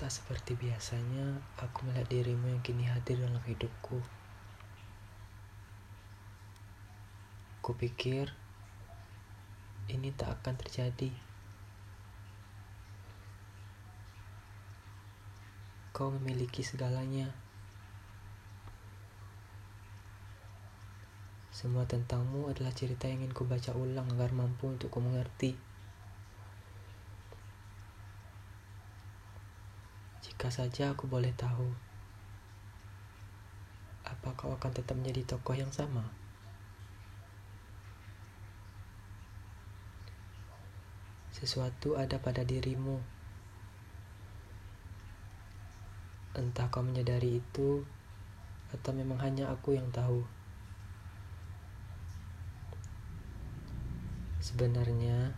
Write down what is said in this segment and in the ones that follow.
Tak seperti biasanya, aku melihat dirimu yang kini hadir dalam hidupku. Kupikir ini tak akan terjadi. Kau memiliki segalanya. Semua tentangmu adalah cerita yang ingin kubaca ulang agar mampu untuk ku mengerti. Jika saja aku boleh tahu, apa kau akan tetap menjadi tokoh yang sama? Sesuatu ada pada dirimu. Entah kau menyadari itu, atau memang hanya aku yang tahu. Sebenarnya,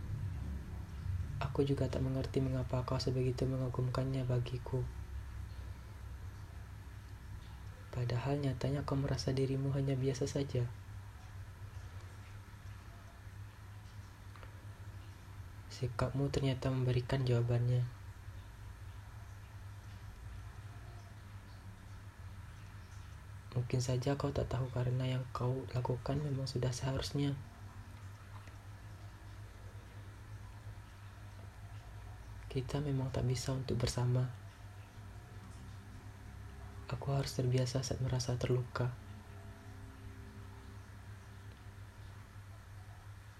Aku juga tak mengerti mengapa kau sebegitu mengagumkannya bagiku. Padahal nyatanya kau merasa dirimu hanya biasa saja. Sikapmu ternyata memberikan jawabannya. Mungkin saja kau tak tahu karena yang kau lakukan memang sudah seharusnya. Kita memang tak bisa untuk bersama. Aku harus terbiasa saat merasa terluka.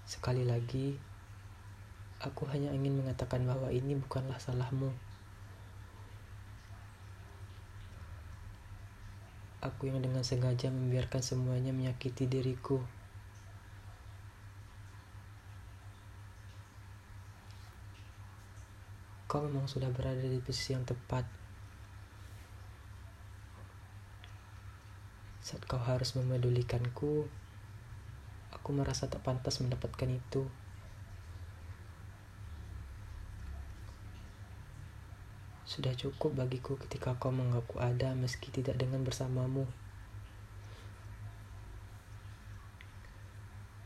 Sekali lagi, aku hanya ingin mengatakan bahwa ini bukanlah salahmu. Aku yang dengan sengaja membiarkan semuanya menyakiti diriku. Kau memang sudah berada di posisi yang tepat. Saat kau harus memedulikanku, aku merasa tak pantas mendapatkan itu. Sudah cukup bagiku ketika kau mengaku ada meski tidak dengan bersamamu.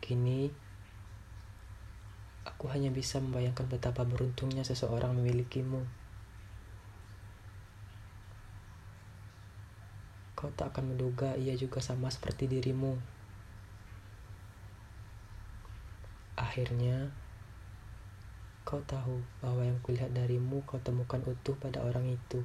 Kini, Aku hanya bisa membayangkan betapa beruntungnya seseorang memilikimu. Kau tak akan menduga ia juga sama seperti dirimu. Akhirnya, kau tahu bahwa yang kulihat darimu kau temukan utuh pada orang itu.